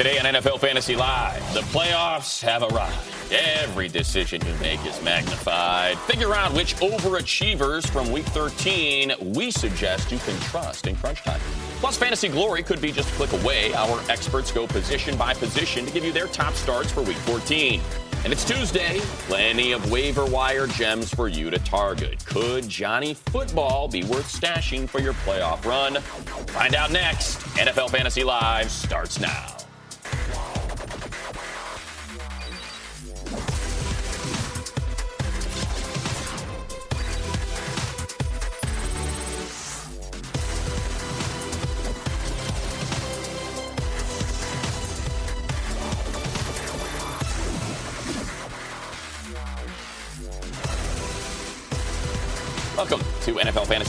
Today on NFL Fantasy Live, the playoffs have arrived. Every decision you make is magnified. Figure out which overachievers from week 13 we suggest you can trust in crunch time. Plus, Fantasy Glory could be just a click away. Our experts go position by position to give you their top starts for week 14. And it's Tuesday. Plenty of waiver wire gems for you to target. Could Johnny Football be worth stashing for your playoff run? Find out next. NFL Fantasy Live starts now.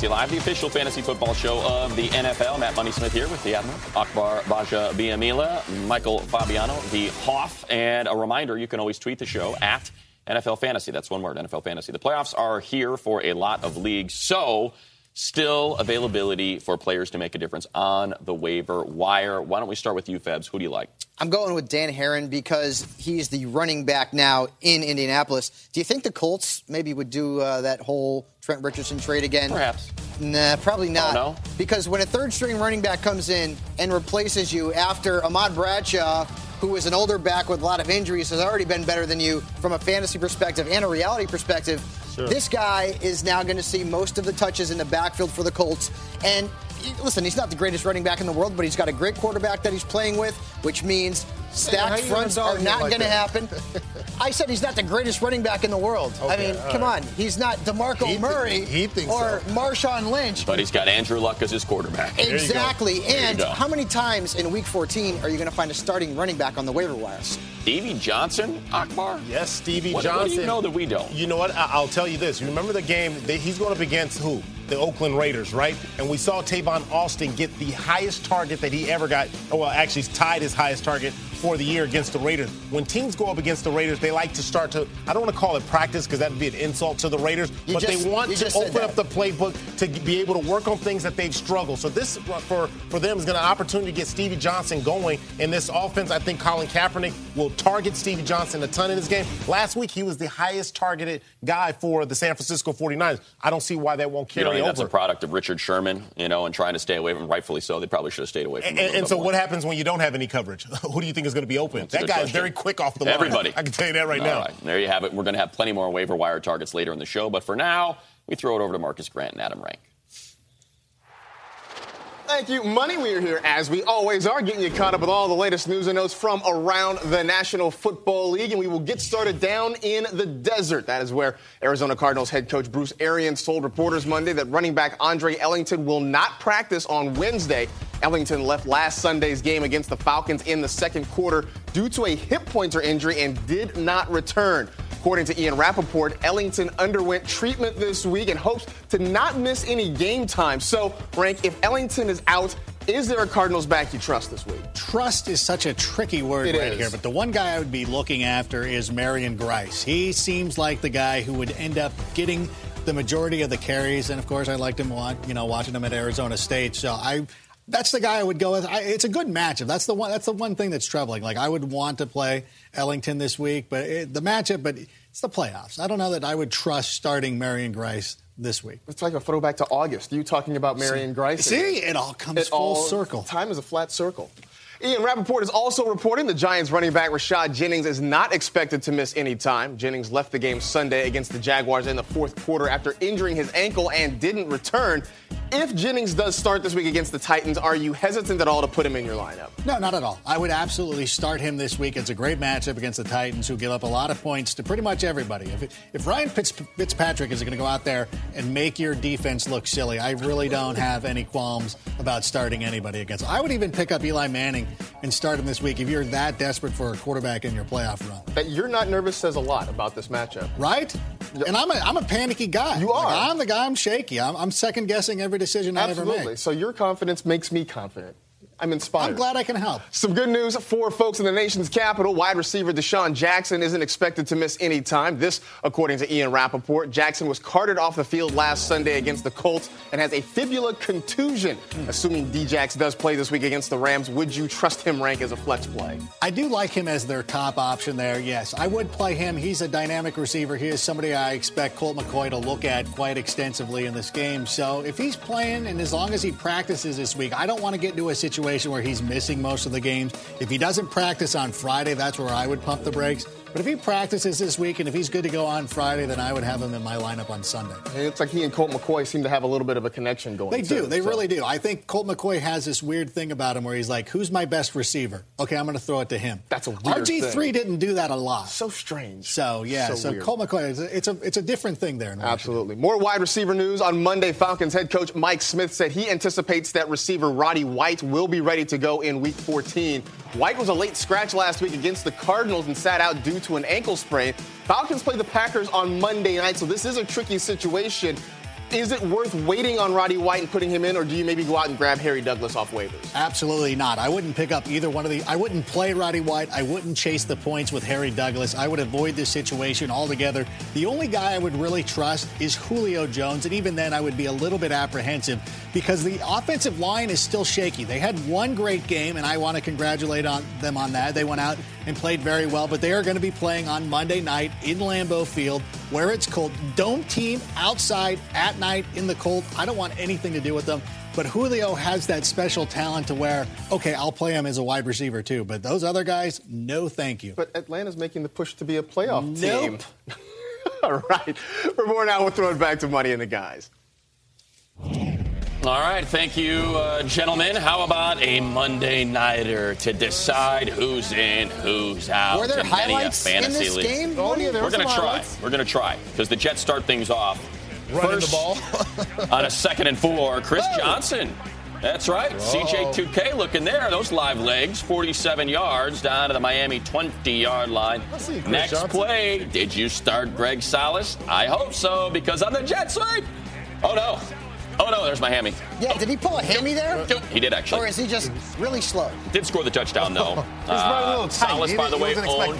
Fantasy Live, the official fantasy football show of the NFL. Matt Money Smith here with the Admiral, Akbar Gbaja-Biamila, Michael Fabiano, the Hoff, and a reminder you can always tweet the show at NFL Fantasy. That's one word, NFL Fantasy. The playoffs are here for a lot of leagues, so still availability for players to make a difference on the waiver wire. Why don't we start with you, Fabs? Who do you like? I'm going with Dan Herron because he's the running back now in Indianapolis. Do you think the Colts maybe would do uh, that whole Trent Richardson trade again? Perhaps. Nah, probably not. Oh, no? Because when a third string running back comes in and replaces you after Ahmad Bradshaw, who is an older back with a lot of injuries, has already been better than you from a fantasy perspective and a reality perspective, Sure. this guy is now going to see most of the touches in the backfield for the Colts. And listen, he's not the greatest running back in the world, but he's got a great quarterback that he's playing with, which means stacked you fronts are not like going to happen. I said he's not the greatest running back in the world. I mean, all come right. on. He's not DeMarco He thi- Murray he thinks or so. Marshawn Lynch. But he's got Andrew Luck as his quarterback. Exactly. And how many times in week 14 are you going to find a starting running back on the waiver wire? Stevie Johnson, Akbar? Yes, Stevie What- Johnson. what do you know that we don't? You know what? I- I'll tell you this. You remember the game? That he's going up against who? The Oakland Raiders, right? And we saw Tavon Austin get the highest target that he ever got. Oh, well, actually, he's tied his highest target for the year against the Raiders. When teams go up against the Raiders, they like to start to, I don't want to call it practice because that would be an insult to the Raiders, You but just- they want to open that. up the playbook to be able to work on things that they've struggled. So this uh, for for them is going to opportunity to get Stevie Johnson going in this offense. I think Colin Kaepernick will target Stevie Johnson a ton in this game. Last week he was the highest targeted guy for the San Francisco 49ers. I don't see why that won't You don't carry think that's a product of Richard Sherman, you know, and trying to stay away from rightfully so. They probably should have stayed away from And, him. and, little and bit so more. what happens when you don't have any coverage? Who do you think is going to be open? That's that good guy is very quick off the line. Everybody. I can tell you that right All now. right, there you have it. We're going to have plenty more waiver wire targets later in the show, but for now, we throw it over to Marcas Grant and Adam Rank. Thank you, Money. We are here, as we always are, getting you caught up with all the latest news and notes from around the National Football League. And we will get started down in the desert. That is where Arizona Cardinals head coach Bruce Arians told reporters Monday that running back Andre Ellington will not practice on Wednesday. Ellington left last Sunday's game against the Falcons in the second quarter due to a hip pointer injury and did not return. According to Ian Rapoport, Ellington underwent treatment this week and hopes to not miss any game time. So, Rank, if Ellington is out, Is there a Cardinals back you trust this week? Trust is such a tricky word It right is. here, but the one guy I would be looking after is Marion Grice. He seems like the guy who would end up getting the majority of the carries, and of course, I liked him, you know, watching him at Arizona State. So I, that's the guy I would go with. I, it's a good matchup. That's the one. That's the one thing that's troubling. Like I would want to play Ellington this week, but it, the matchup, but it's the playoffs. I don't know that I would trust starting Marion Grice this week. It's like a throwback to August. You talking about Marion Grice? See, it all comes It full all- circle. Time is a flat circle. Ian Rapoport is also reporting the Giants running back Rashad Jennings is not expected to miss any time. Jennings left the game Sunday against the Jaguars in the fourth quarter after injuring his ankle and didn't return. If Jennings does start this week against the Titans, are you hesitant at all to put him in your lineup? No, not at all. I would absolutely start him this week. It's a great matchup against the Titans, who give up a lot of points to pretty much everybody. If, if Ryan Fitz, Fitzpatrick is going to go out there and make your defense look silly, I really don't have any qualms about starting anybody against. I would even pick up Eli Manning and start him this week if you're that desperate for a quarterback in your playoff run. That you're not nervous says a lot about this matchup. Right? And I'm a, I'm a panicky guy. You are. Like, I'm the guy, I'm shaky. I'm, I'm second guessing every decision I ever made. Absolutely. So your confidence makes me confident. I'm inspired. I'm glad I can help. Some good news for folks in the nation's capital. Wide receiver DeSean Jackson isn't expected to miss any time. This, according to Ian Rapoport. Jackson was carted off the field last Sunday against the Colts and has a fibula contusion. Assuming Djax does play this week against the Rams, would you trust him rank as a flex play? I do like him as their top option there, yes. I would play him. He's a dynamic receiver. He is somebody I expect Colt McCoy to look at quite extensively in this game. So if he's playing and as long as he practices this week, I don't want to get into a situation where he's missing most of the games. If he doesn't practice on Friday, that's where I would pump the brakes. But if he practices this week and if he's good to go on Friday, then I would have him in my lineup on Sunday. It looks like he and Colt McCoy seem to have a little bit of a connection going. On. They do. too, They so. really do. I think Colt McCoy has this weird thing about him where he's like, "Who's my best receiver? Okay, I'm going to throw it to him." That's a weird thing. RG three thing. didn't do that a lot. So strange. So yeah, So so, weird. Colt McCoy, it's a, it's a it's a different thing there. Absolutely. More wide receiver news on Monday. Falcons head coach Mike Smith said he anticipates that receiver Roddy White will be ready to go in week 14. White was a late scratch last week against the Cardinals and sat out due to an ankle sprain. Falcons play the Packers on Monday night, so this is a tricky situation. Is it worth waiting on Roddy White and putting him in, or do you maybe go out and grab Harry Douglas off waivers? Absolutely not. I wouldn't pick up either one of the. I wouldn't play Roddy White. I wouldn't chase the points with Harry Douglas. I would avoid this situation altogether. The only guy I would really trust is Julio Jones, and even then, I would be a little bit apprehensive because the offensive line is still shaky. They had one great game, and I want to congratulate on them on that. They went out and played very well, but they are going to be playing on Monday night in Lambeau Field, where it's cold. Dome team outside at night in the cold. I don't want anything to do with them. But Julio has that special talent to where, okay, I'll play him as a wide receiver too. But those other guys, no thank you. But Atlanta's making the push to be a playoff team. Nope. All right. For more now, we'll throw it back to Money and the Guys. All right, thank you, uh, gentlemen. How about a Monday nighter to decide who's in, who's out? Were there in many highlights in this league. game? Oh, yeah, We're were going to try. highlights. We're going to try because the Jets start things off. Running First, the ball. on a second and four, Chris Johnson. That's right. CJ2K looking there. Those live legs, 47 yards down to the Miami 20 yard line. I see Chris Next Johnson. play, did you start Greg Salas? I hope so because on the Jet side. Oh no. Oh no, there's my hammy. Yeah, did he pull a hammy there? He did actually. Or is he just really slow? Did score the touchdown though. Uh, He's a little tight. Salas, He by the way, owned,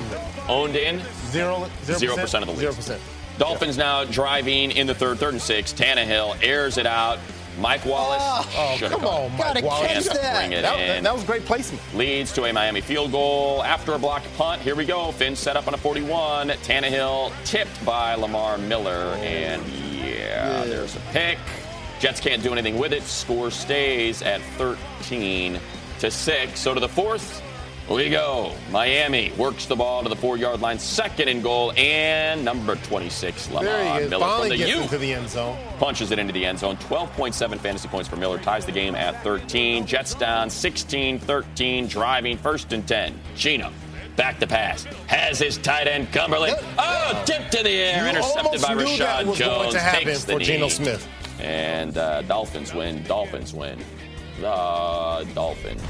owned in. Zero, zero, Zero percent of the league. Zero percent. Dolphins now driving in the third, third and six. Tannehill airs it out. Mike Wallace Oh, should come have on, Mike Gotta Wallace. catch that. bring it That, in. that, that was great placement. leads to a Miami field goal after a blocked punt. Here we go. Finn set up on a 41. Tannehill tipped by Lamar Miller. And yeah, there's a pick. Jets can't do anything with it. Score stays at 13 to 6. So to the fourth, we go. Miami works the ball to the four yard line. Second and goal. And number 26, Lamar. Miller from the U into the end zone. punches it into the end zone. 12.7 fantasy points for Miller, ties the game at 13. Jets down 16 13, driving first and 10. Geno. Back to pass. Has his tight end Cumberland. Oh, tipped to the air. You Intercepted by Reshad Jones. takes the for Geno. Smith. And uh, Dolphins win. Dolphins win. The Dolphins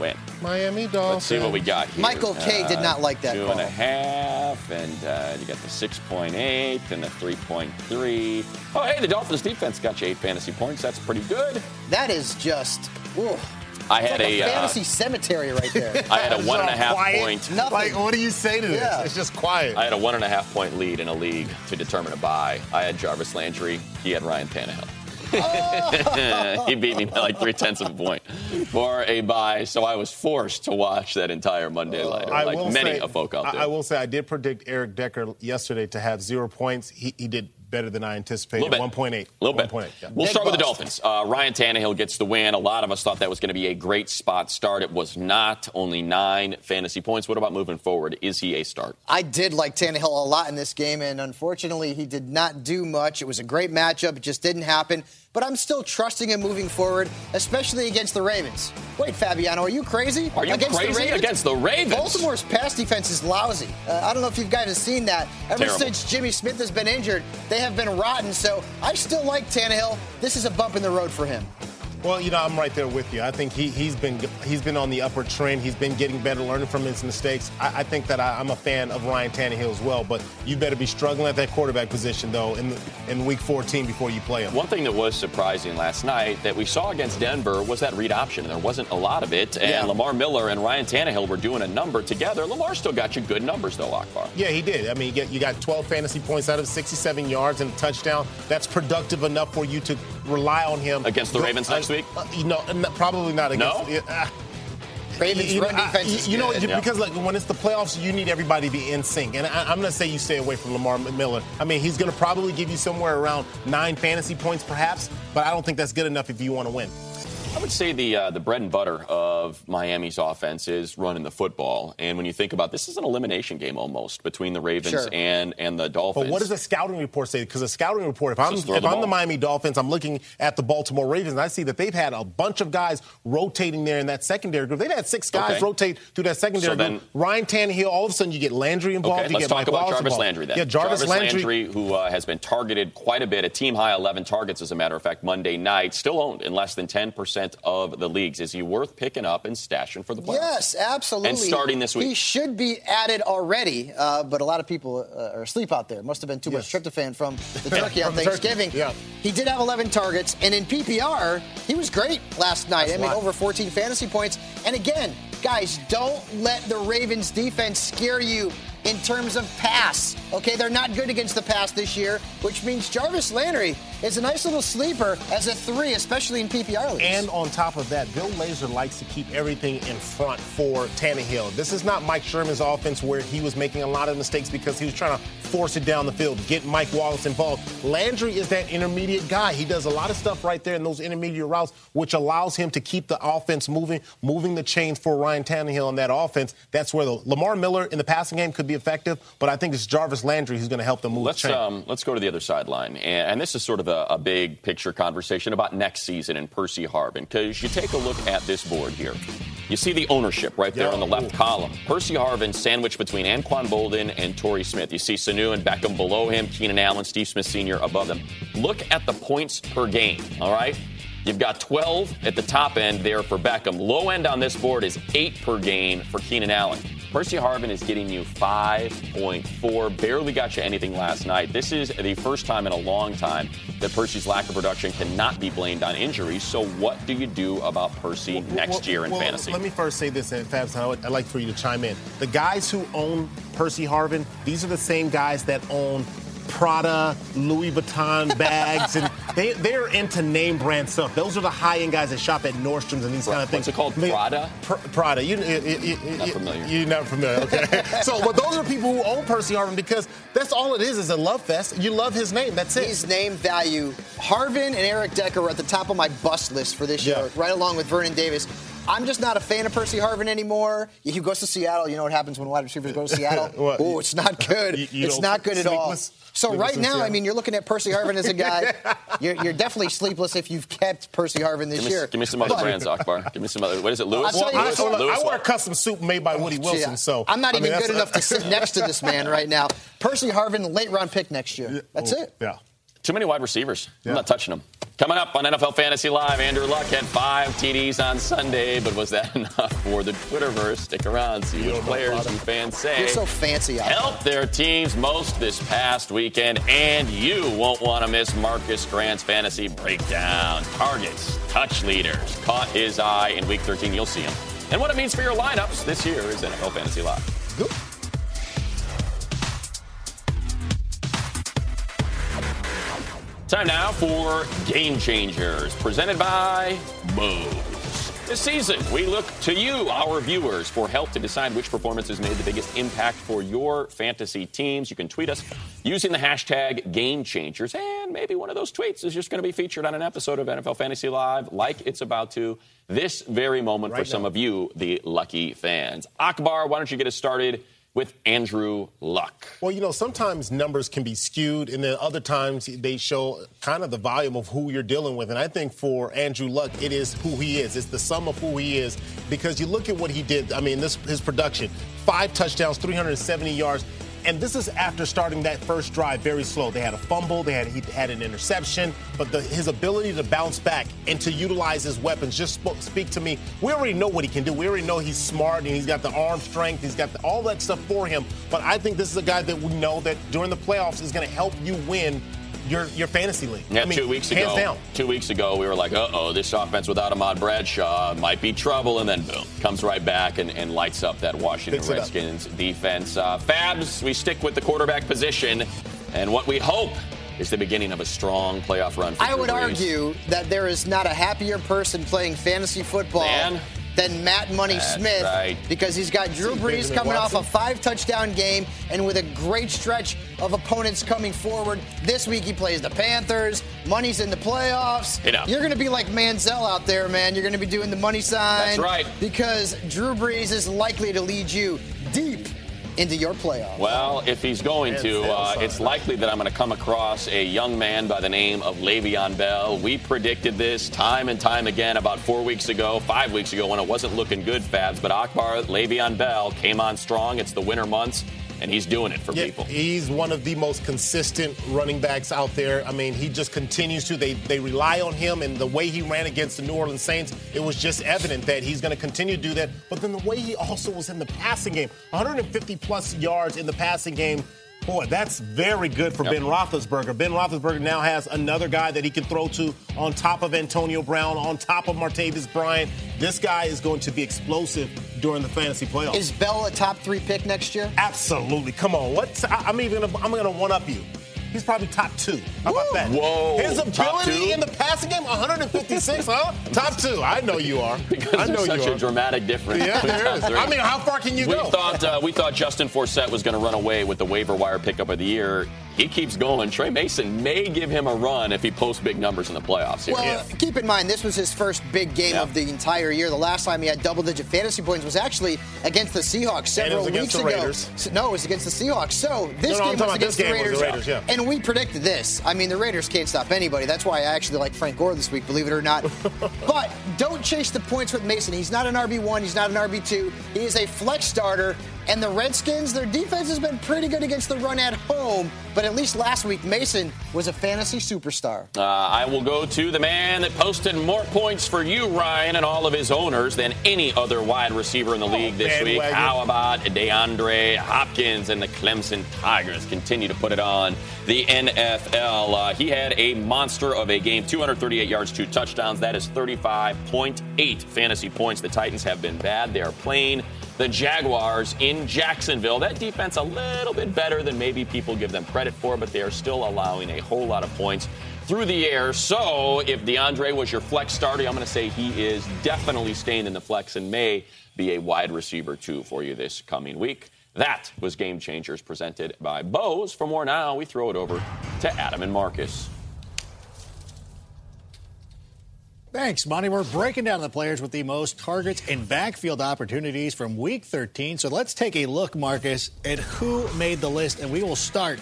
win. Miami Dolphins. Let's see what we got here. Michael K did not like that Two call. and a half, and uh, you got the 6.8 and the 3.3. Oh, hey, the Dolphins defense got you eight fantasy points. That's pretty good. That is just Ooh. I had like a, a, uh, fantasy cemetery right there. I had a It's one and a all half quiet. point. Nothing. Like, what do you say to this? Yeah. It's just quiet. I had a one and a half point lead in a league to determine a buy. I had Jarvis Landry. He had Ryan Tannehill. he beat me by like three tenths of a point for a buy, so I was forced to watch that entire Monday night, I like many say, a folk out I- there. I will say I did predict Eric Decker yesterday to have zero points. He, he did better than I anticipated. Little bit. 1.8. A little bit. 1.8, yeah. We'll Big start with the. Dolphins. Uh, Ryan Tannehill gets the win. A lot of us thought that was going to be a great spot start. It was not. Only nine fantasy points. What about moving forward? Is he a start? I did like Tannehill a lot in this game, and unfortunately, he did not do much. It was a great matchup. It just didn't happen. But I'm still trusting him moving forward, especially against the Ravens. Wait, Fabiano, are you crazy? Are you against crazy? The Ravens? Against the Ravens? Baltimore's pass defense is lousy. Uh, I don't know if you guys have seen that. Ever Terrible. since Jimmy Smith has been injured, they have been rotten. So I still like Tannehill. This is a bump in the road for him. Well, you know, I'm right there with you. I think he, he's been he's been on the upward trend. He's been getting better, learning from his mistakes. I, I think that I, I'm a fan of Ryan Tannehill as well. But you better be struggling at that quarterback position though in the, in Week 14 before you play him. One thing that was surprising last night that we saw against Denver was that read option. There wasn't a lot of it, and Yeah. Lamar Miller and Ryan Tannehill were doing a number together. Lamar still got you good numbers, though, Akbar. Yeah, he did. I mean, you, get, you got 12 fantasy points out of 67 yards and a touchdown. That's productive enough for you to rely on him Against the Go- Ravens next uh, week? Uh, you know, n- probably not against. No? uh, Ravens' you know, run I- defense you- is you know, good. you- Yeah. because like when it's the playoffs, you need everybody to be in sync. And I, I'm going to say you stay away from Lamar Miller. I mean, he's going to probably give you somewhere around nine fantasy points, perhaps, but I don't think that's good enough if you want to win. I would say the uh, the bread and butter of Miami's offense is running the football. And when you think about this, is an elimination game almost between the Ravens Sure. and and the Dolphins. But what does the scouting report say? Because the scouting report, if I'm if the I'm the. Miami Dolphins, I'm looking at the Baltimore Ravens, and I see that they've had a bunch of guys rotating there in that secondary group. They've had six guys Okay. rotate through that secondary So then- group. Ryan Tannehill, all of a sudden you get Landry involved. Okay, you let's get talk Mike about Wallace Jarvis involved. Landry then. Yeah, Jarvis, Landry. who uh, has been targeted quite a bit, a team high 11 targets, as a matter of fact, Monday night, still owned in less than 10% of the leagues. Is he worth picking up and stashing for the playoffs? Yes, absolutely. And starting this week. He should be added already, uh, but a lot of people uh, are asleep out there. Must have been too much tryptophan from the turkey on From the turkey, Thanksgiving. yeah. He did have 11 targets, and in PPR, he was great last night. That's I mean, lot. over 14 fantasy points. And again, guys, don't let the Ravens defense scare you in terms of pass. Okay, they're not good against the pass this year, which means Jarvis Landry is a nice little sleeper as a three, especially in PPR leagues. And on top of that, Bill Lazor likes to keep everything in front for Tannehill. This is not Mike Sherman's offense where he was making a lot of mistakes because he was trying to force it down the field, get Mike Wallace involved. Landry is that intermediate guy. He does a lot of stuff right there in those intermediate routes, which allows him to keep the offense moving, moving the chains for Ryan Tannehill in that offense. That's where the Lamar Miller in the passing game could be effective, but I think it's Jarvis Landry who's going to help them move Let's the um, let's go to the other sideline, and, and this is sort of a, a big picture conversation about next season and Percy Harvin. Because you take a look at this board here, you see the ownership right there Yeah. on the left column. Percy Harvin sandwiched between Anquan Boldin and Torrey Smith. You see Sanu and Beckham below him, Keenan Allen, Steve Smith Sr. above them. Look at the points per game. All right. You've got 12 at the top end there for Beckham. Low end on this board is 8 per game for Keenan Allen. Percy Harvin is getting you 5.4. Barely got you anything last night. This is the first time in a long time that Percy's lack of production cannot be blamed on injuries. So, what do you do about Percy next Well, year in well, fantasy? Let me first say this, and Fabs, I'd like for you to chime in. The guys who own Percy Harvin, these are the same guys that own Prada, Louis Vuitton bags, and they, they're into name brand stuff. Those are the high end guys that shop at Nordstrom's and these kind of things. What's it called? Prada? Pr- Prada. You, you, you, you, Not familiar. You're not familiar. Okay. so, but those are people who own Percy Harvin because that's all it is is a love fest. You love his name. That's it. His name value. Harvin and Eric Decker are at the top of my bust list for this Yeah. year, right along with Vernon Davis. I'm just not a fan of Percy Harvin anymore. He goes to Seattle. You know what happens when wide receivers go to Seattle? What? oh, it's not good. You- you it's don't- good at all. So right in now, I mean, you're looking at Percy Harvin as a guy. you're, you're definitely sleepless if you've kept Percy Harvin this give, me, year. give me some other But- brands, Akbar. Give me some other. What is it, Lewis? I'll tell you I, this hold. Lewis I wear what? custom suit made by Woody Wilson, Yeah. so I'm not I even mean, good enough to sit next to this man right now. Percy Harvin, late round pick next year. That's Oh, it. Yeah. Too many wide receivers. I'm not touching them. Coming up on NFL Fantasy Live, Andrew Luck had five TDs on Sunday, but was that enough for the Twitterverse? Stick around, see which players you fans say You're so fancy help their teams most this past weekend, and you won't want to miss Marcas Grant's fantasy breakdown. Targets, touch leaders, caught his eye in Week 13. You'll see him. And what it means for your lineups this year is NFL Fantasy Live. Time now for Game Changers, presented by Bose. This season, we look to you, our viewers, for help to decide which performances made the biggest impact for your fantasy teams. You can tweet us using the hashtag Game Changers, and maybe one of those tweets is just going to be featured on an episode of NFL Fantasy Live, like it's about to this very moment for Right some of you, the lucky fans. Akbar, why don't you get us started with Andrew Luck? Well, you know, sometimes numbers can be skewed, and then other times they show kind of the volume of who you're dealing with. And I think for Andrew Luck, it is who he is. It's the sum of who he is because you look at what he did. I mean, this his production: five touchdowns, 370 yards. And this is after starting that first drive very slow. They had a fumble, they had he had an interception, but the, his ability to bounce back and to utilize his weapons just speak to me. We already know what he can do. We already know he's smart and he's got the arm strength. He's got the, all that stuff for him. But I think this is a guy that we know that during the playoffs is going to help you win your your fantasy league. Yeah, I mean, two weeks hands ago. down. Two weeks ago, we were like, "Uh oh, this offense without Ahmad Bradshaw might be trouble," and then boom, comes right back and, and lights up that Washington Picks up. Redskins defense. Uh, Fabs, we stick with the quarterback position, and what we hope is the beginning of a strong playoff run. For I Drew would Brees. argue that there is not a happier person playing fantasy football Man. Than Matt Money That's Smith right. because he's got Drew Brees coming off a five touchdown game and with a great stretch of opponents coming forward. This week he plays the Panthers. Money's in the playoffs. You know. You're going to be like Manziel out there, man. You're going to be doing the money sign. That's right. Because Drew Brees is likely to lead you deep into your playoffs. Well, if he's going to, uh, it's likely that I'm going to come across a young man by the name of Le'Veon Bell. We predicted this time and time again about four weeks ago, five weeks ago when it wasn't looking good, Fabs. But Akbar, Le'Veon Bell came on strong. It's the winter months, and he's doing it for Yeah, people. he's one of the most consistent running backs out there. I mean, he just continues to. They they rely on him, and the way he ran against the New Orleans Saints, it was just evident that he's going to continue to do that. But then the way he also was in the passing game, 150 plus yards in the passing game. Boy, that's very good for Yep. Ben Roethlisberger. Ben Roethlisberger now has another guy that he can throw to on top of Antonio Brown, on top of Martavis Bryant. This guy is going to be explosive during the fantasy playoffs. Is Bell a top three pick next year? Absolutely. Come on. What? I'm even gonna. I'm gonna one up you. He's probably top two. How about that? Whoa. His ability in the passing game, 156, huh? Top two. I know you are. Because I know such you a are. dramatic difference. Yeah, there is. three. I mean, how far can you we go? thought uh, we thought Justin Forsett was going to run away with the waiver wire pickup of the year. He keeps going. Tre Mason may give him a run if he posts big numbers in the playoffs. Here. Well, keep in mind, this was his first big game Yeah. of the entire year. The last time he had double digit fantasy points was actually against the Seahawks several was weeks the ago. Raiders. No, it was against the Seahawks. So this No, no, game talking was against this the game was Raiders. the Raiders, yeah. And we predicted this. I mean, the Raiders can't stop anybody. That's why I actually like Frank Gore this week, believe it or not. but don't chase the points with Mason. He's not an RB1, he's not an RB2. He is a flex starter. And the Redskins, their defense has been pretty good against the run at home. But at least last week, Mason was a fantasy superstar. Uh, I will go to the man that posted more points for you, Ryan, and all of his owners than any other wide receiver in the league this week. bandwagon. How about DeAndre Hopkins and the Clemson Tigers continue to put it on the NFL? Uh, he had a monster of a game 238 yards, two touchdowns. That is 35.8 fantasy points. The Titans have been bad. They are playing the Jaguars in Jacksonville. That defense a little bit better than maybe people give them credit for, but they are still allowing a whole lot of points through the air. So if DeAndre was your flex starter, I'm going to say he is definitely staying in the flex and may be a wide receiver too for you this coming week. That was Game Changers presented by Bose. For more now, we throw it over to Adam and Marcus. Thanks, Monty. We're breaking down the players with the most targets and backfield opportunities from Week 13. So let's take a look, Marcus, at who made the list, and we will start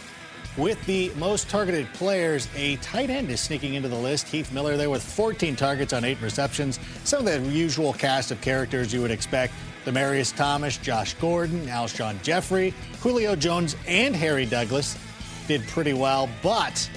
with the most targeted players. A tight end is sneaking into the list. Heath Miller there with 14 targets on eight receptions. Some of the usual cast of characters you would expect. Demaryius Thomas, Josh Gordon, Alshon Jeffery, Julio Jones, and Harry Douglas did pretty well, but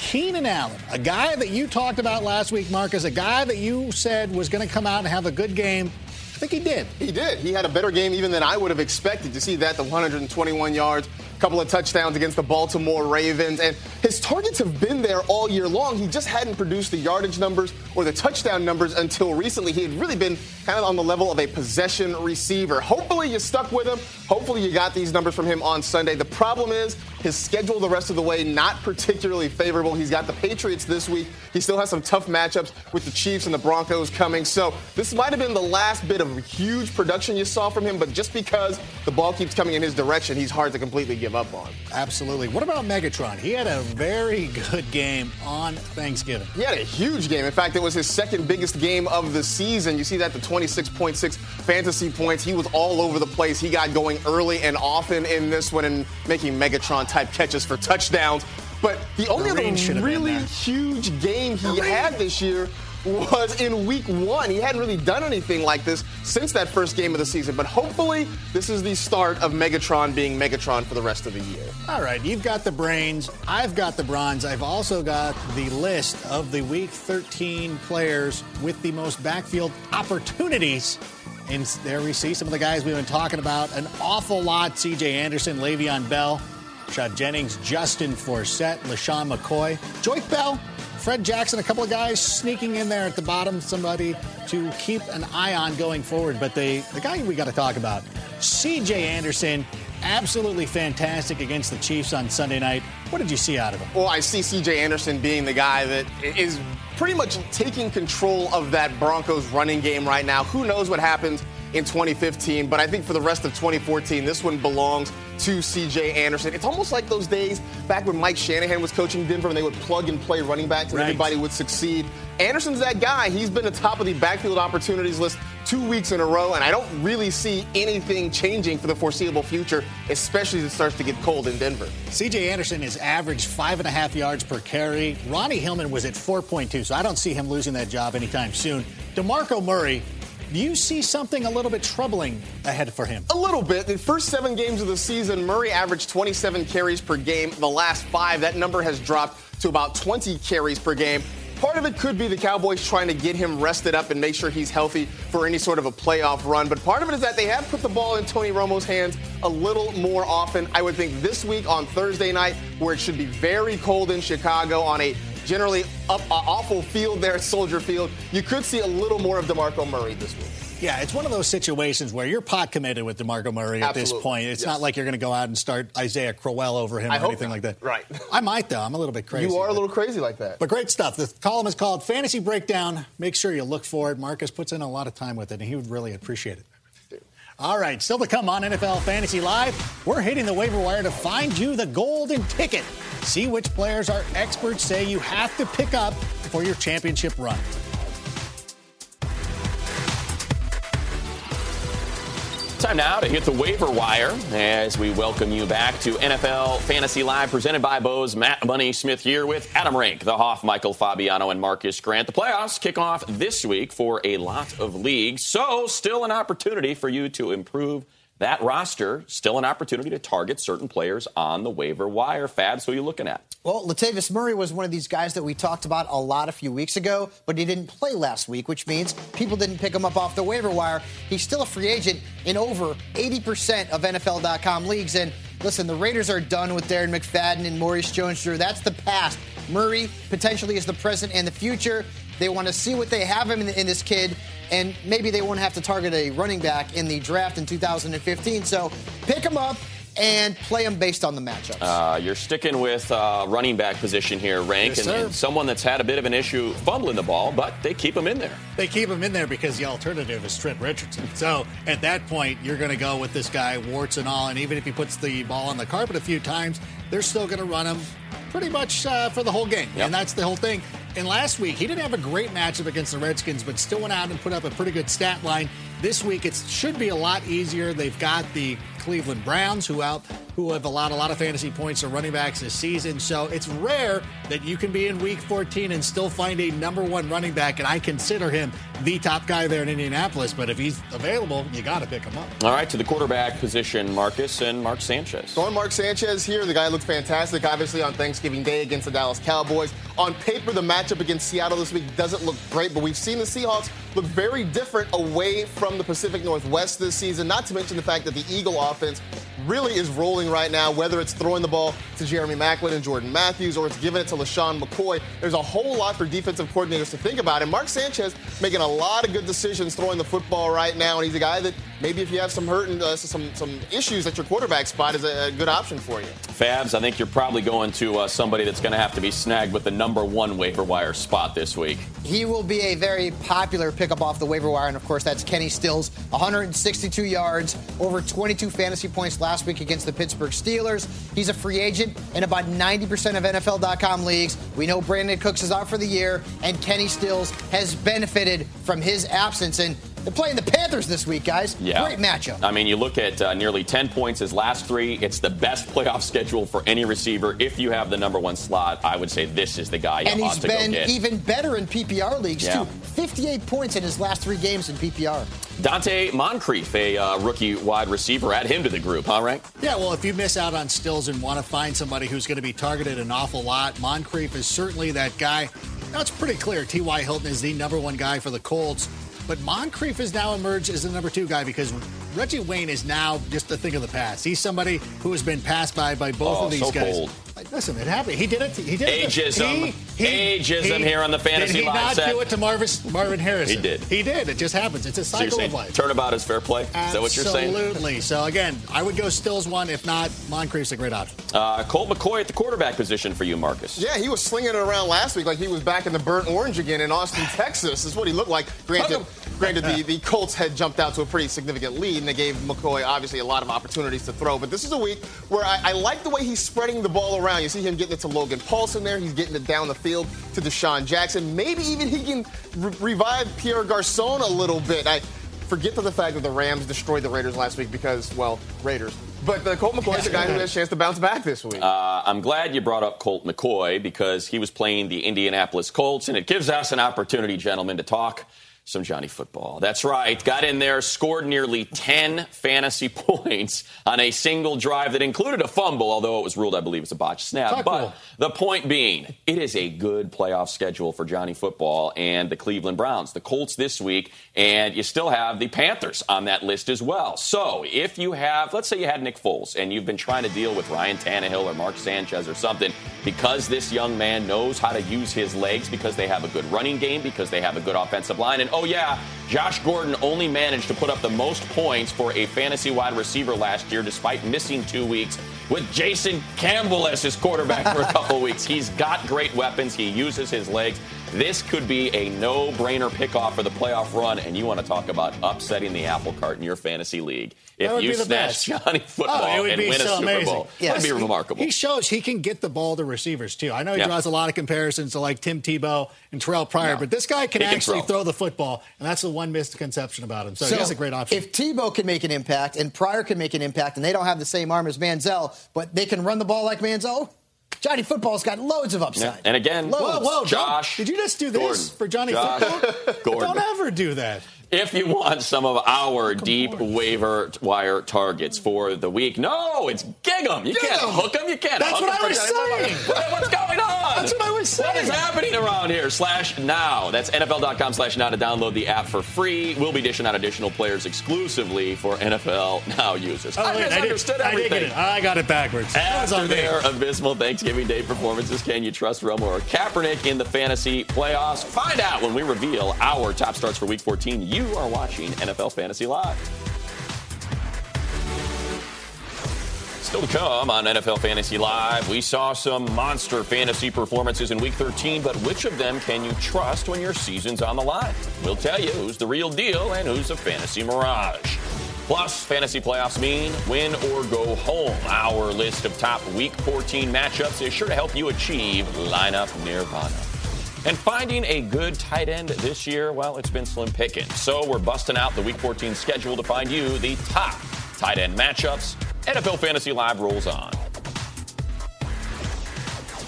Keenan Allen, a guy that you talked about last week, Marcus, a guy that you said was going to come out and have a good game. I think he did. He did. He had a better game even than I would have expected to see that the 121 yards, a couple of touchdowns against the Baltimore Ravens. And his targets have been there all year long. He just hadn't produced the yardage numbers or the touchdown numbers until recently. He had really been kind of on the level of a possession receiver. Hopefully you stuck with him. Hopefully you got these numbers from him on Sunday. The problem is his schedule the rest of the way not particularly favorable. He's got the Patriots this week. He still has some tough matchups with the Chiefs and the Broncos coming. So this might have been the last bit of huge production you saw from him, but just because the ball keeps coming in his direction, he's hard to completely give up on. Absolutely. What about Megatron? He had a very good game on Thanksgiving. He had a huge game. In fact, it was his second biggest game of the season. You see that the 26.6 fantasy points. He was all over the place. He got going early and often in this one and making Megatron type catches for touchdowns. But the only The other really huge game he had this year was in week one. He hadn't really done anything like this since that first game of the season. But hopefully, this is the start of Megatron being Megatron for the rest of the year. All right, you've got the brains. I've got the bronze. I've also got the list of the Week 13 players with the most backfield opportunities. And there we see some of the guys we've been talking about an awful lot. C.J. Anderson, Le'Veon Bell, Shad Jennings, Justin Forsett, LeSean McCoy, Joique Bell, Fred Jackson, a couple of guys sneaking in there at the bottom, somebody to keep an eye on going forward. But the, the guy we got to talk about, C.J. Anderson, absolutely fantastic against the Chiefs on Sunday night. What did you see out of him? Well, I see CJ Anderson being the guy that is pretty much taking control of that Broncos running game right now. Who knows what happens in 2015, but I think for the rest of 2014, this one belongs to CJ Anderson. It's almost like those days back when Mike Shanahan was coaching Denver and they would plug and play running backs and Right. everybody would succeed. Anderson's that guy. He's been the top of the backfield opportunities list two weeks in a row, and I don't really see anything changing for the foreseeable future, especially as it starts to get cold in Denver. CJ Anderson has averaged five and a half yards per carry. Ronnie Hillman was at 4.2, so I don't see him losing that job anytime soon. DeMarco Murray, do you see something a little bit troubling ahead for him? A little bit. The first seven games of the season, Murray averaged 27 carries per game. The last five, that number has dropped to about 20 carries per game. Part of it could be the Cowboys trying to get him rested up and make sure he's healthy for any sort of a playoff run. But part of it is that they have put the ball in Tony Romo's hands a little more often. I would think this week on Thursday night, where it should be very cold in Chicago on a generally up, awful field there at Soldier Field, you could see a little more of DeMarco Murray this week. Yeah, it's one of those situations where you're pot committed with DeMarco Murray at this point. It's Yes. not like you're going to go out and start Isaiah Crowell over him I or anything not. like that. Right. I might, though. I'm a little bit crazy. You are a little crazy like that. But great stuff. The column is called Fantasy Breakdown. Make sure you look for it. Marcus puts in a lot of time with it, and he would really appreciate it. All right, still to come on NFL Fantasy Live, we're hitting the waiver wire to find you the golden ticket. See which players our experts say you have to pick up for your championship run. Time now to hit the waiver wire as we welcome you back to NFL Fantasy Live, presented by Bose. Matt Money Smith here with Adam Rank, the Hoff, Michael Fabiano, and Marcas Grant. The playoffs kick off this week for a lot of leagues, so still an opportunity for you to improve that roster. Still an opportunity to target certain players on the waiver wire. Fabs, who are you looking at? Well, Latavius Murray was one of these guys that we talked about a lot a few weeks ago, but he didn't play last week, which means people didn't pick him up off the waiver wire. He's still a free agent in over 80% of NFL.com leagues. And listen, the Raiders are done with Darren McFadden and Maurice Jones-Drew. That's the past. Murray potentially is the present and the future. They want to see what they have in, in this kid, and maybe they won't have to target a running back in the draft in 2015. So pick him up and play him based on the matchups. Uh, you're sticking with uh, running back position here, Rank, Yes, and, and someone that's had a bit of an issue fumbling the ball, but they keep him in there. They keep him in there because the alternative is Trent Richardson. So at that point, you're going to go with this guy, warts and all. And even if he puts the ball on the carpet a few times, they're still going to run him pretty much uh, for the whole game. Yep. And that's the whole thing. And last week, he didn't have a great matchup against the Redskins, but still went out and put up a pretty good stat line. This week it should be a lot easier. They've got the Cleveland Browns, who out who have allowed a lot of fantasy points to running backs this season. So it's rare that you can be in week 14 and still find a number one running back, and I consider him the top guy there in Indianapolis. But if he's available, you got to pick him up. All right, to the quarterback position, Marcus and Mark Sanchez. Going Mark Sanchez here. The guy looked fantastic, obviously, on Thanksgiving Day against the Dallas Cowboys. On paper, the matchup against Seattle this week doesn't look great, but we've seen the Seahawks look very different away from the Pacific Northwest this season, not to mention the fact that the Eagle offense really is rolling right now, whether it's throwing the ball to Jeremy Maclin and Jordan Matthews or it's giving it to LeSean McCoy. There's a whole lot for defensive coordinators to think about. And Mark Sanchez making a lot of good decisions throwing the football right now. And he's a guy that maybe if you have some hurt and uh, some, some issues at your quarterback spot is a, a, good option for you. Fabs, I think you're probably going to uh, somebody that's going to have to be snagged with the number one waiver wire spot this week. He will be a very popular pickup off the waiver wire. And of course, that's Kenny Stills, 162 yards, over 22 fantasy points last week against the Pittsburgh Steelers. He's a free agent in about 90% of NFL.com leagues. We know Brandin Cooks is out for the year, and Kenny Stills has benefited from his absence. And they're playing the Panthers this week, guys. Yeah. Great matchup. I mean, you look at uh, nearly 10 points his last three. It's the best playoff schedule for any receiver. If you have the number one slot, I would say this is the guy you and ought to go get. And he's been even better in PPR leagues, yeah. too. 58 points in his last three games in PPR. Donte Moncrief, a uh, rookie wide receiver, add him to the group, huh, Rank? Yeah, well, if you miss out on Stills and want to find somebody who's going to be targeted an awful lot, Moncrief is certainly that guy. Now, it's pretty clear T.Y. Hilton is the number one guy for the Colts. But Moncrief has now emerged as the number two guy because Reggie Wayne is now just a thing of the past. He's somebody who has been passed by by both oh, of these so guys. Cold. Listen, it happened. He did it. He did it. Ageism. He, he, Ageism he, here on the fantasy did he not set. do it to Marvin, Marvin Harrison? He did. He did. It just happens. It's a cycle so of life. Turnabout is fair play. Absolutely. Is that what you're saying? Absolutely. So again, I would go Stills one. If not, Moncrief's a great option. Uh, Colt McCoy at the quarterback position for you, Marcus. Yeah, he was slinging it around last week like he was back in the burnt orange again in Austin, Texas. Is what he looked like. Granted, granted the, the Colts had jumped out to a pretty significant lead, and they gave McCoy obviously a lot of opportunities to throw. But this is a week where I, I like the way he's spreading the ball around. You see him getting it to Logan Paulson there. He's getting it down the field to DeSean Jackson. Maybe even he can re- revive Pierre Garcon a little bit. I forget to the fact that the Rams destroyed the Raiders last week because, well, Raiders. But the Colt McCoy is a guy who has a chance to bounce back this week. Uh, I'm glad you brought up Colt McCoy because he was playing the Indianapolis Colts, and it gives us an opportunity, gentlemen, to talk some Johnny football. That's right. Got in there, scored nearly 10 fantasy points on a single drive that included a fumble, although it was ruled, I believe, as a botched snap. But the point being, it is a good playoff schedule for Johnny football and the Cleveland Browns. The Colts this week, and you still have the Panthers on that list as well. So if you have, let's say you had Nick Foles and you've been trying to deal with Ryan Tannehill or Mark Sanchez or something, because this young man knows how to use his legs, because they have a good running game, because they have a good offensive line, and oh, Oh, yeah, Josh Gordon only managed to put up the most points for a fantasy wide receiver last year despite missing two weeks with Jason Campbell as his quarterback for a couple weeks. He's got great weapons. He uses his legs. This could be a no brainer pickoff for the playoff run, and you want to talk about upsetting the apple cart in your fantasy league. If you snatch Johnny oh, football oh, and win so a Super amazing. Bowl, yes. it would be remarkable. He shows he can get the ball to receivers, too. I know he Yeah. draws a lot of comparisons to like Tim Tebow and Terrell Pryor, No. but this guy can He can actually throw. throw. the football, and that's the one misconception about him. So, he's a great option. If Tebow can make an impact and Pryor can make an impact, and they don't have the same arm as Manziel, but they can run the ball like Manziel, Johnny Football's got loads of Yeah. upside. And again, Loads. whoa, whoa, Josh did you just do this Gordon. for Johnny Josh Football? Gordon. Don't ever do that. If you want some of our deep waiver wire targets for the week, no, it's gig 'em. You can't Gig 'em. hook them. You can't That's hook what 'em I was saying. What's going on? That's what I was What is happening around here? Slash now. That's NFL.com slash now to download the app for free. We'll be dishing out additional players exclusively for NFL Now users. Oh, I wait, misunderstood I did, I did get it. I got it backwards. That was After me. their abysmal Thanksgiving Day performances, can you trust Romo or Kaepernick in the fantasy playoffs? Find out when we reveal our top starts for Week 14. You are watching NFL Fantasy Live. Still to come on NFL Fantasy Live, we saw some monster fantasy performances in Week 13, but which of them can you trust when your season's on the line? We'll tell you who's the real deal and who's a fantasy mirage. Plus, fantasy playoffs mean win or go home. Our list of top Week 14 matchups is sure to help you achieve lineup nirvana. And finding a good tight end this year, well, it's been slim picking. So we're busting out the Week 14 schedule to find you the top tight end matchups. NFL Fantasy Live rolls on.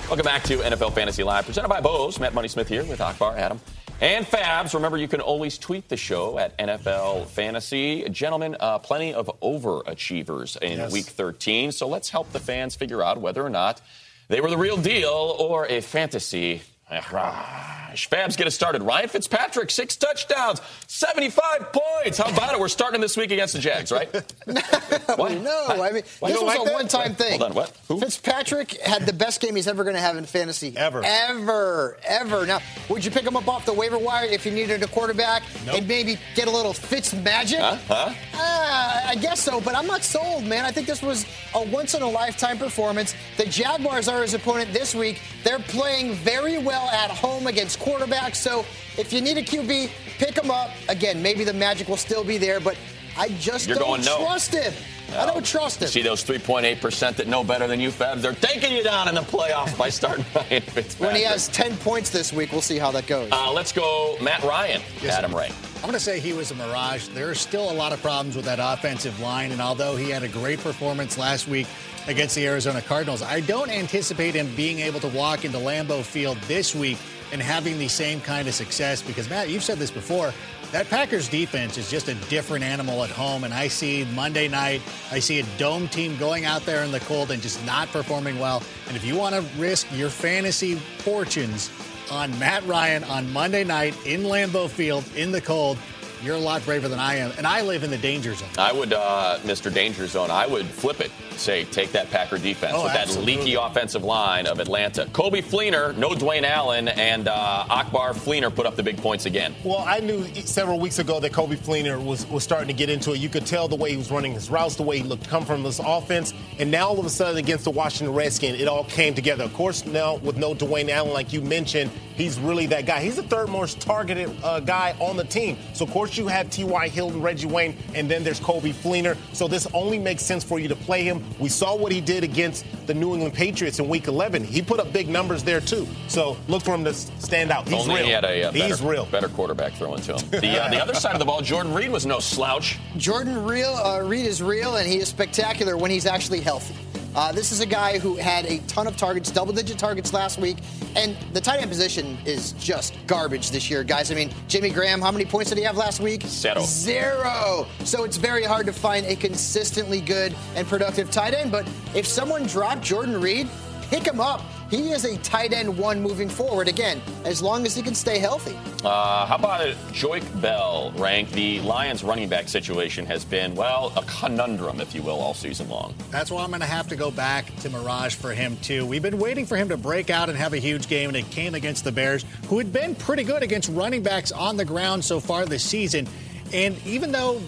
Welcome back to NFL Fantasy Live, presented by Bose. Matt Money Smith here with Akbar, Adam, and Fabs. Remember, you can always tweet the show at NFL Fantasy. Gentlemen, uh, plenty of overachievers in Yes. Week 13. So let's help the fans figure out whether or not they were the real deal or a fantasy. Mirage. Fabs, get us started. Ryan Fitzpatrick, six touchdowns, 75 points. How about it? We're starting this week against the Jags, right? what? No, I mean, Why this you was like a that? one-time thing. Hold on, what? Who? Fitzpatrick had the best game he's ever going to have in fantasy. Ever. Ever. Ever. Now, would you pick him up off the waiver wire if you needed a quarterback Nope. and maybe get a little Fitz magic? Huh? Huh? Uh, I guess so, but I'm not sold, man. I think this was a once-in-a-lifetime performance. The Jaguars are his opponent this week. They're playing very well at home against quarterbacks, so if you need a QB, pick him up. Again, maybe the magic will still be there, but I just You're don't going no. trust him. I don't trust him. See those 3.8% that know better than you, Fabs? They're taking you down in the playoffs by starting Ryan Fitzpatrick. When he has 10 points this week, we'll see how that goes. Uh, let's go, Matt Ryan, Yes, Adam sir. Ray. I'm going to say he was a mirage. There are still a lot of problems with that offensive line, and although he had a great performance last week against the Arizona Cardinals, I don't anticipate him being able to walk into Lambeau Field this week and having the same kind of success because, Matt, you've said this before. That Packers defense is just a different animal at home, and I see Monday night, I see a dome team going out there in the cold and just not performing well. And if you want to risk your fantasy fortunes on Matt Ryan on Monday night in Lambeau Field in the cold, you're a lot braver than I am, and I live in the danger zone. I would, uh, Mr. Danger Zone, I would flip it. Say, take that Packer defense Oh, with that leaky offensive line of Atlanta. Coby Fleener, no Dwayne Allen, and uh, Akbar Fleener put up the big points again. Well, I knew several weeks ago that Coby Fleener was, was starting to get into it. You could tell the way he was running his routes, the way he looked come from this offense. And now all of a sudden against the Washington Redskins, it all came together. Of course, now with no Dwayne Allen, like you mentioned, he's really that guy. He's the third most targeted uh, guy on the team. So, of course, you have T.Y. Hilton, Reggie Wayne, and then there's Coby Fleener. So this only makes sense for you to play him. We saw what he did against the New England Patriots in Week 11. He put up big numbers there, too. So look for him to stand out. He's Only real. he had a, uh, He's better, real. better quarterback throwing to him. The, uh, the other side of the ball, Jordan Reed was no slouch. Jordan real, uh, Reed is real, and he is spectacular when he's actually healthy. Uh, this is a guy who had a ton of targets, double-digit targets last week, and the tight end position is just garbage this year, guys. I mean, Jimmy Graham, how many points did he have last week? Zero. Zero. So it's very hard to find a consistently good and productive tight end. But if someone dropped Jordan Reed, pick him up. He is a tight end one moving forward. Again, as long as he can stay healthy. Uh, how about it? Joique Bell ranked the Lions running back situation has been, well, a conundrum, if you will, all season long. That's why I'm going to have to go back to Mirage for him, too. We've been waiting for him to break out and have a huge game, and it came against the Bears, who had been pretty good against running backs on the ground so far this season. And even though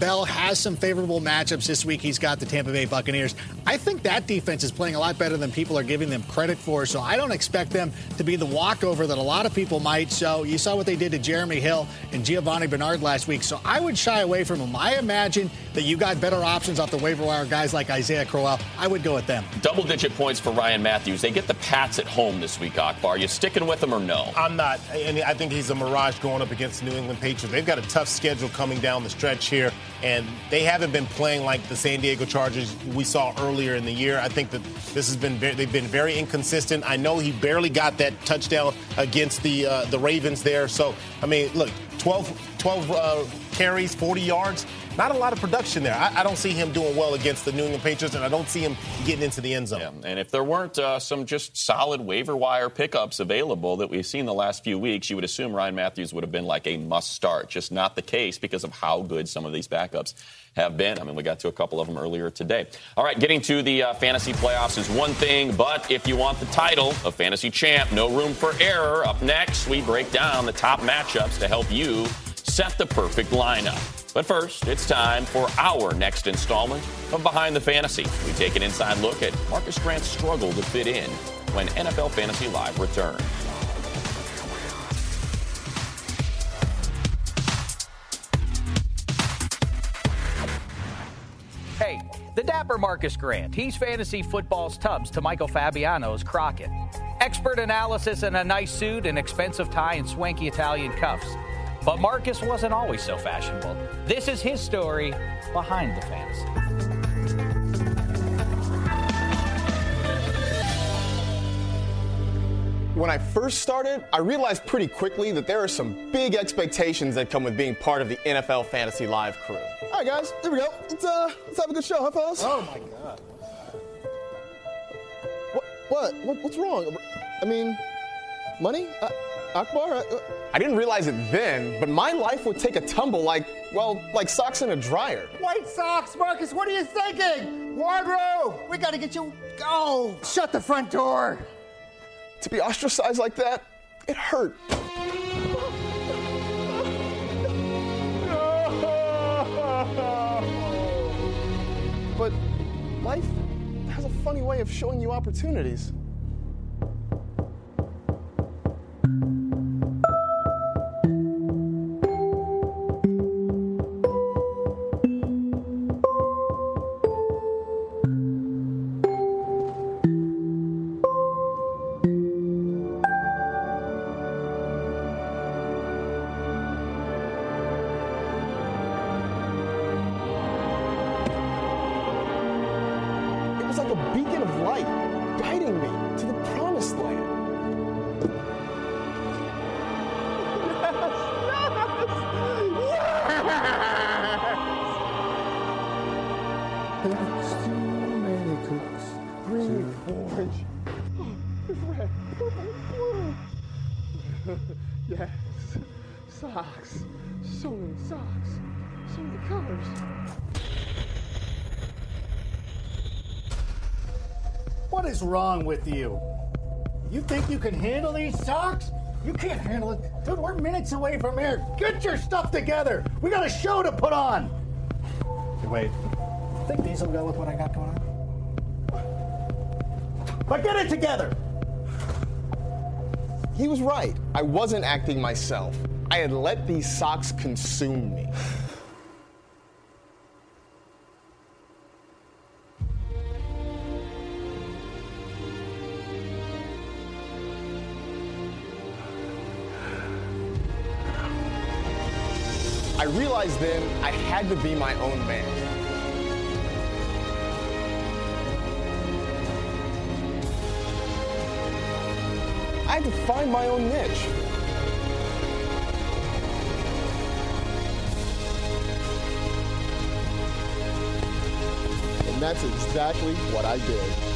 Bell has some favorable matchups this week, he's got the Tampa Bay Buccaneers. I think that defense is playing a lot better than people are giving them credit for. So I don't expect them to be the walkover that a lot of people might. So you saw what they did to Jeremy Hill and Giovanni Bernard last week. So I would shy away from them. I imagine that you got better options off the waiver wire, guys like Isaiah Crowell. I would go with them. Double digit points for Ryan Mathews. They get the Pats at home this week, Akbar. You sticking with them or no? I'm not, and I think he's a mirage going up against the New England Patriots. They've got a tough schedule coming down the stretch here, and they haven't been playing like the San Diego Chargers we saw earlier in the year. I think that this has been very, they've been very inconsistent. I know he barely got that touchdown against the uh, the Ravens there. So I mean, look, 12, 12 uh, carries, 40 yards. Not a lot of production there. I, I don't see him doing well against the New England Patriots, and I don't see him getting into the end zone. Yeah, and if there weren't uh, some just solid waiver wire pickups available that we've seen the last few weeks, you would assume Ryan Mathews would have been like a must start. Just not the case because of how good some of these backups have been. I mean, we got to a couple of them earlier today. All right, getting to the uh, fantasy playoffs is one thing, but if you want the title of fantasy champ, no room for error. Up next, we break down the top matchups to help you set the perfect lineup. But first, it's time for our next installment of Behind the Fantasy. We take an inside look at Marcas Grant's struggle to fit in when NFL Fantasy Live returns. Hey, the dapper Marcas Grant. He's fantasy football's Tubbs to Michael Fabiano's Crockett. expert analysis in a nice suit, an expensive tie, and swanky Italian cuffs. But Marcas wasn't always so fashionable. This is his story behind the fantasy. When I first started, I realized pretty quickly that there are some big expectations that come with being part of the NFL Fantasy Live crew. All right, guys, here we go. Let's uh, let's have a good show, huh, fellas? Oh my God. What? What? what what's wrong? I mean, money? Uh, Akbar? Uh, I didn't realize it then, but my life would take a tumble like, well, like socks in a dryer. White socks, Marcas, what are you thinking? Wardrobe, we gotta get you. Go! Shut the front door! To be ostracized like that, it hurt. But life has a funny way of showing you opportunities. yes, socks. So many socks. So many colors. What is wrong with you? You think you can handle these socks? You can't handle it. Dude, we're minutes away from here. Get your stuff together. We got a show to put on. Wait. Think these will go with what I got going on? But get it together. He was right. I wasn't acting myself. I had let these socks consume me. I realized then I had to be my own man. Had to find my own niche. And that's exactly what I did.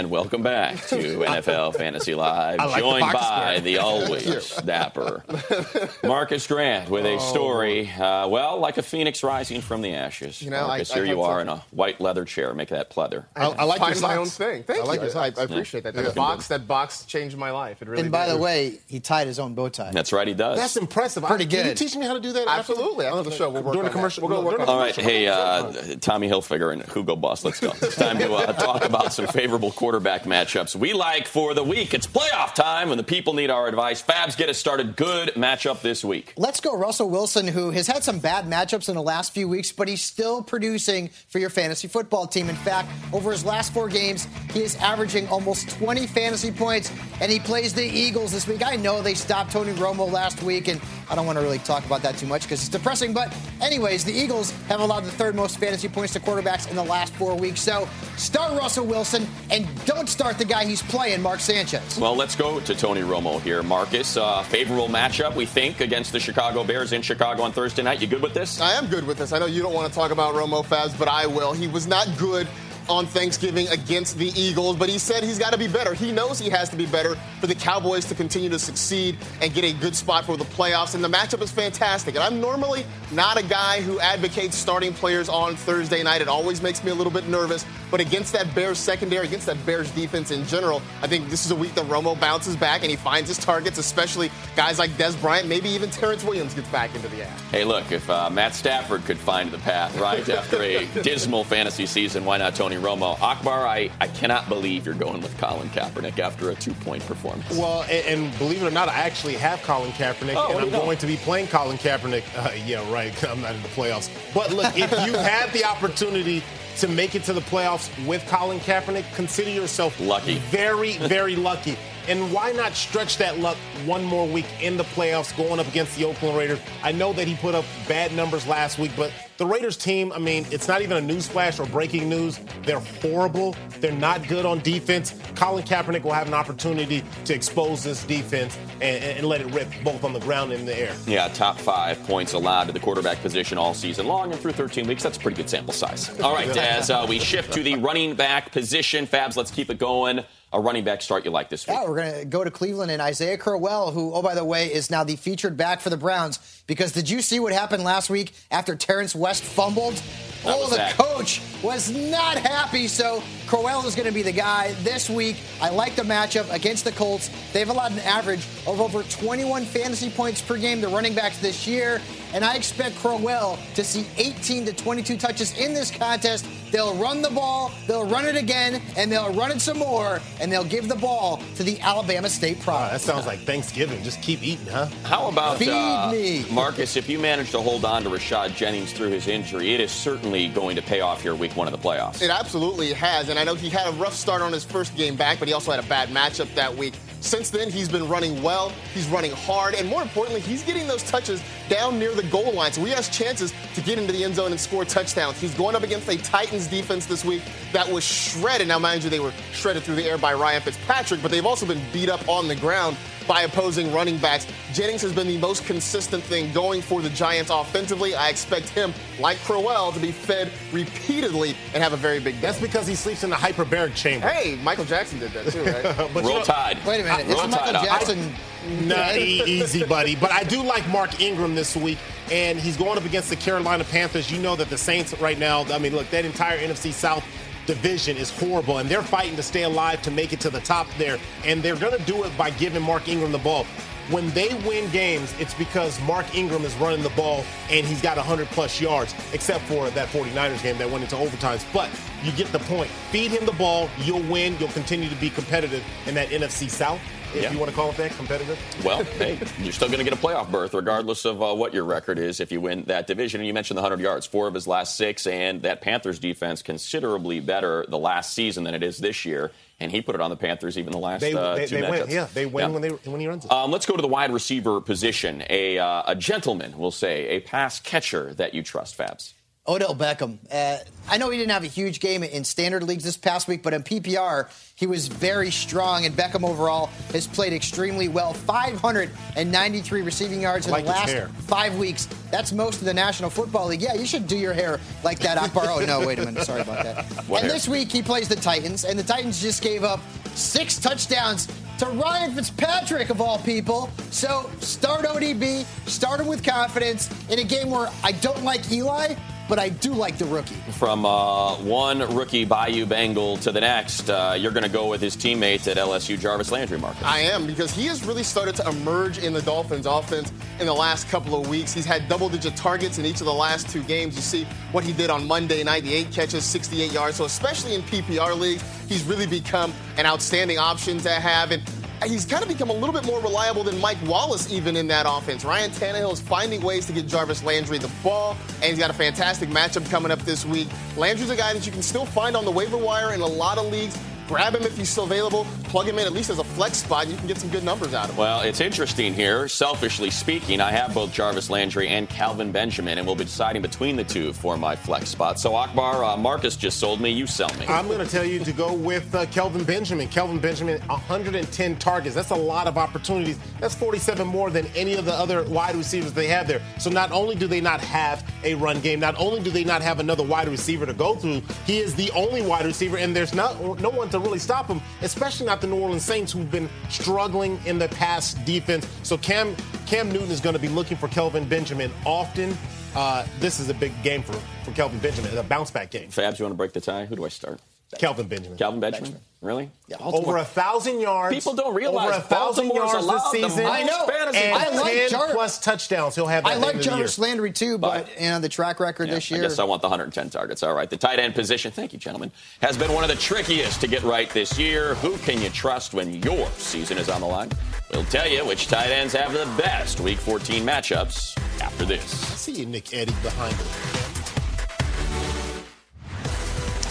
And welcome back to NFL Fantasy Live, like joined box by the always dapper Marcas Grant with a story, uh, well, like a phoenix rising from the ashes. You know, Marcas, I- I here had you are to- in a white leather chair. Make that pleather. I, I like your find my own thing. Thank I like you. your I, socks. I appreciate that. Yeah. That box, that box changed my life. It really And by did. the way, he tied his own bow tie. That's right, he does. That's impressive. Pretty I, Can you good. teach me how to do that? after- Absolutely. After the show, we'll work during on the commercial. We'll no, work during on the All right, hey, uh, Tommy Hilfiger and Hugo Boss, let's go. It's time to uh, talk about some favorable quarterback matchups we like for the week. It's playoff time, and the people need our advice. Fabs, get us started. Good matchup this week. Let's go Russell Wilson, who has had some bad matchups in the last few weeks, but he's still producing for your fantasy football team. In fact, over his last four games, he is averaging almost 20 fantasy points, and he plays the Eagles this week. I know they stopped Tony Romo last week, and I don't want to really talk about that too much because it's depressing. But, anyways, the Eagles have allowed the third most fantasy points to quarterbacks in the last four weeks. So, start Russell Wilson and don't start the guy he's playing, Mark Sanchez. Well, let's go to Tony Romo here. Marcas, uh, favorable matchup, we think, against the Chicago Bears in Chicago on Thursday night. You good with this? I am good with this. I know you don't want to talk about Romo Fabs, but I will. He was not good on Thanksgiving against the Eagles, but he said he's got to be better. He knows he has to be better for the Cowboys to continue to succeed and get a good spot for the playoffs. And the matchup is fantastic. And I'm normally not a guy who advocates starting players on Thursday night. It always makes me a little bit nervous. But against that Bears secondary, against that Bears defense in general, I think this is a week that Romo bounces back and he finds his targets, especially guys like Dez Bryant. Maybe even Terrence Williams gets back into the act. Hey, look, if uh, Matt Stafford could find the path, right, after a dismal fantasy season, why not Tony Tony Romo. Akbar, I, I cannot believe you're going with Colin Kaepernick after a two point performance. Well, and, and, believe it or not, I actually have Colin Kaepernick, oh, and I'm going to be playing Colin Kaepernick. Uh, yeah, right. I'm not in the playoffs. But look, if you had the opportunity to make it to the playoffs with Colin Kaepernick, consider yourself lucky. Very, very lucky. And why not stretch that luck one more week in the playoffs going up against the Oakland Raiders? I know that he put up bad numbers last week, but the Raiders team, I mean, it's not even a newsflash or breaking news. They're horrible. They're not good on defense. Colin Kaepernick will have an opportunity to expose this defense and, and let it rip both on the ground and in the air. Yeah, top five points allowed to the quarterback position all season long and through 13 weeks. That's a pretty good sample size. All right, as uh, we shift to the running back position, Fabs, let's keep it going a running back start you like this week? Yeah, we're going to go to Cleveland and Isaiah Crowell, who, oh, by the way, is now the featured back for the Browns. Because did you see what happened last week after Terrence West fumbled? Oh, the that. coach was not happy. So Crowell is going to be the guy this week. I like the matchup against the Colts. They've allowed an average of over 21 fantasy points per game, the running backs this year. And I expect Crowell to see 18 to 22 touches in this contest. They'll run the ball, they'll run it again, and they'll run it some more, and they'll give the ball to the Alabama State Pride. that sounds like Thanksgiving. Just keep eating, huh? How about Feed uh, me. Marcas? If you manage to hold on to Rashad Jennings through his injury, it is certainly going to pay off here week one of the playoffs. It absolutely has, and I know he had a rough start on his first game back, but he also had a bad matchup that week. Since then, he's been running well, he's running hard, and more importantly, he's getting those touches down near the goal line. So he has chances to get into the end zone and score touchdowns. He's going up against a Titans defense this week that was shredded. Now, mind you, they were shredded through the air by Ryan Fitzpatrick, but they've also been beat up on the ground by opposing running backs. Jennings has been the most consistent thing going for the Giants offensively. I expect him, like Crowell, to be fed repeatedly and have a very big day. That's because he sleeps in the hyperbaric chamber. Hey, Michael Jackson did that too, right? but Roll you know, Tide. Wait a minute. Roll Isn't Michael Jackson... Not easy, buddy. But I do like Mark Ingram this week, and he's going up against the Carolina Panthers. You know that the Saints right now, I mean, look, that entire NFC South division is horrible, and they're fighting to stay alive to make it to the top there. And they're going to do it by giving Mark Ingram the ball. When they win games, it's because Mark Ingram is running the ball and he's got 100 plus yards, except for that 49ers game that went into overtimes. But you get the point. Feed him the ball, you'll win, you'll continue to be competitive in that NFC South if yeah. you want to call it that, competitive. Well, hey, you're still going to get a playoff berth regardless of uh, what your record is if you win that division. And you mentioned the 100 yards, four of his last six, and that Panthers defense considerably better the last season than it is this year. And he put it on the Panthers even the last they, uh, they, two they matchups. Win. Yeah, they win yeah. when, they, when he runs it. Um, let's go to the wide receiver position. A, uh, a gentleman, we'll say, a pass catcher that you trust, Fabs. Odell Beckham. Uh, I know he didn't have a huge game in standard leagues this past week, but in PPR, he was very strong. And Beckham overall has played extremely well. 593 receiving yards in like the last five weeks. That's most of the National Football League. Yeah, you should do your hair like that, Akbar. oh, no, wait a minute. Sorry about that. What and hair? this week, he plays the Titans, and the Titans just gave up six touchdowns to Ryan Fitzpatrick, of all people. So start ODB, start him with confidence in a game where I don't like Eli but I do like the rookie. From uh, one rookie Bayou Bengal to the next, uh, you're going to go with his teammates at LSU, Jarvis Landry, Marcas. I am, because he has really started to emerge in the Dolphins' offense in the last couple of weeks. He's had double digit targets in each of the last two games. You see what he did on Monday night the eight catches, 68 yards. So, especially in PPR leagues, he's really become an outstanding option to have. And he's kind of become a little bit more reliable than Mike Wallace even in that offense. Ryan Tannehill is finding ways to get Jarvis Landry the ball, and he's got a fantastic matchup coming up this week. Landry's a guy that you can still find on the waiver wire in a lot of leagues. Grab him if he's still available. Plug him in at least as a flex spot, and you can get some good numbers out of him. Well, it's interesting here. Selfishly speaking, I have both Jarvis Landry and Kelvin Benjamin, and we'll be deciding between the two for my flex spot. So, Akbar, uh, Marcas just sold me. You sell me. I'm going to tell you to go with uh, Kelvin Benjamin. Kelvin Benjamin, 110 targets. That's a lot of opportunities. That's 47 more than any of the other wide receivers they have there. So, not only do they not have a run game, not only do they not have another wide receiver to go through, he is the only wide receiver, and there's not no one to really stop him, especially not the New Orleans Saints who've been struggling in the pass defense. So Cam Cam Newton is going to be looking for Kelvin Benjamin often. Uh, this is a big game for, for Kelvin Benjamin, a bounce back game. Fabs, you want to break the tie? Who do I start? Kelvin Benjamin. Kelvin Benjamin. Really? Yeah. Over a thousand yards. People don't realize over a thousand Baltimore's yards this season. I know. And I like 10 Jar- plus touchdowns. He'll have. I like the end of the Jarvis. Landry too, but But- you know the track record Yeah, this I year. guess I want the 110 targets. All right. The tight end position, thank you, gentlemen, has been one of the trickiest to get right this year. Who can you trust when your season is on the line? We'll tell you which tight ends have the best Week 14 matchups after this. I see you, Nick Eddie, behind him.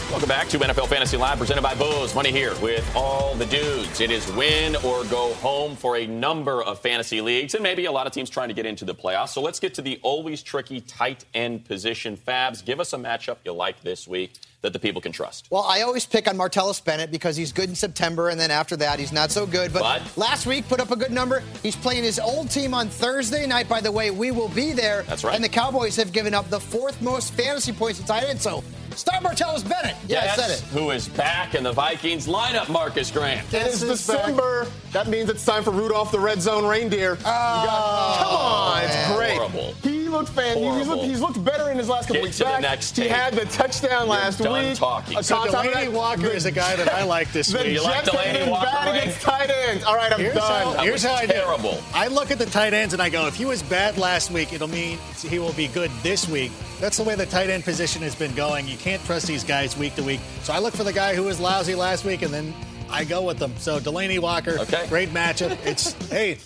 Welcome back to NFL Fantasy Live, presented by Bose. Money here with all the dudes. It is win or go home for a number of fantasy leagues, and maybe a lot of teams trying to get into the playoffs. So let's get to the always tricky tight end position. Fabs, give us a matchup you like this week that the people can trust. Well, I always pick on Martellus Bennett because he's good in September, and then after that, he's not so good. But, But- last week, put up a good number. He's playing his old team on Thursday night. By the way, we will be there. That's right. And the Cowboys have given up the fourth most fantasy points to tight end. So start Martellus Bennett. Yeah, I said it. Who is back in the Vikings lineup, Marcas Grant? It is December. That means it's time for Rudolph the Red Zone Reindeer. You got- oh, come on, it's great. Horrible. He looked fan. He's looked, he's looked better in his last couple Get weeks to the back. next he tape. had the touchdown You're last done week. talking. So on Delanie that, Walker the- is a guy that I like this week. You like Jets have Delanie Walker, bad Ray? against tight ends. All right, I'm Here's done. how, here's how I do it. terrible. I look at the tight ends and I go, if he was bad last week, it'll mean he will be good this week. That's the way the tight end position has been going. You can't trust these guys week to week. So I look for the guy who was lousy last week, and then I go with them. So Delanie Walker, Okay. great matchup. It's hey,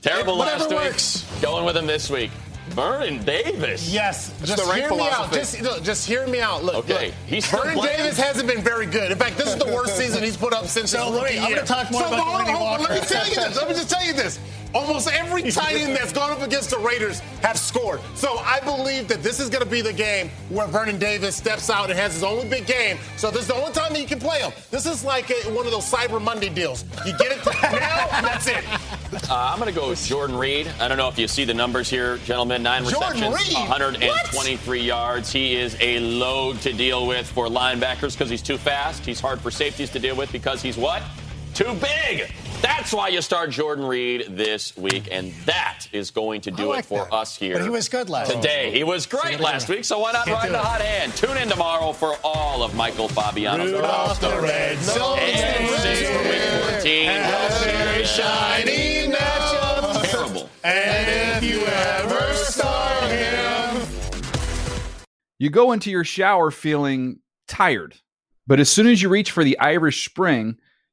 Terrible Whatever last week. works. Going with him this week. Vernon Davis. Yes, just the right hear me out. Just, look, just hear me out. Look, Okay, look. he's Vernon playing? Davis hasn't been very good. In fact, this is the worst season he's put up since So, his let me- rookie I'm year. gonna talk more so, about hold on, Delanie hold Let me tell you this. Let me just tell you this. Almost every tight end that's gone up against the Raiders have scored. So I believe that this is going to be the game where Vernon Davis steps out and has his only big game. So this is the only time that you can play him. This is like a, one of those Cyber Monday deals. You get it now, that's it. Uh, I'm going to go with Jordan Reed. I don't know if you see the numbers here, gentlemen. Nine receptions, Reed? 123 yards. He is a load to deal with for linebackers because he's too fast. He's hard for safeties to deal with because he's what? Too big. That's why you start Jordan Reed this week, and that is going to do like it for that. us here. But he was good last today. week. He was great See, last week, so why not Can't ride the it. hot hand? Tune in tomorrow for all of Michael Fabiano's Rudolph the Red Zone. and six for week 14. Very shiny matchup. Terrible. And if you ever start him. You go into your shower feeling tired, but as soon as you reach for the Irish Spring,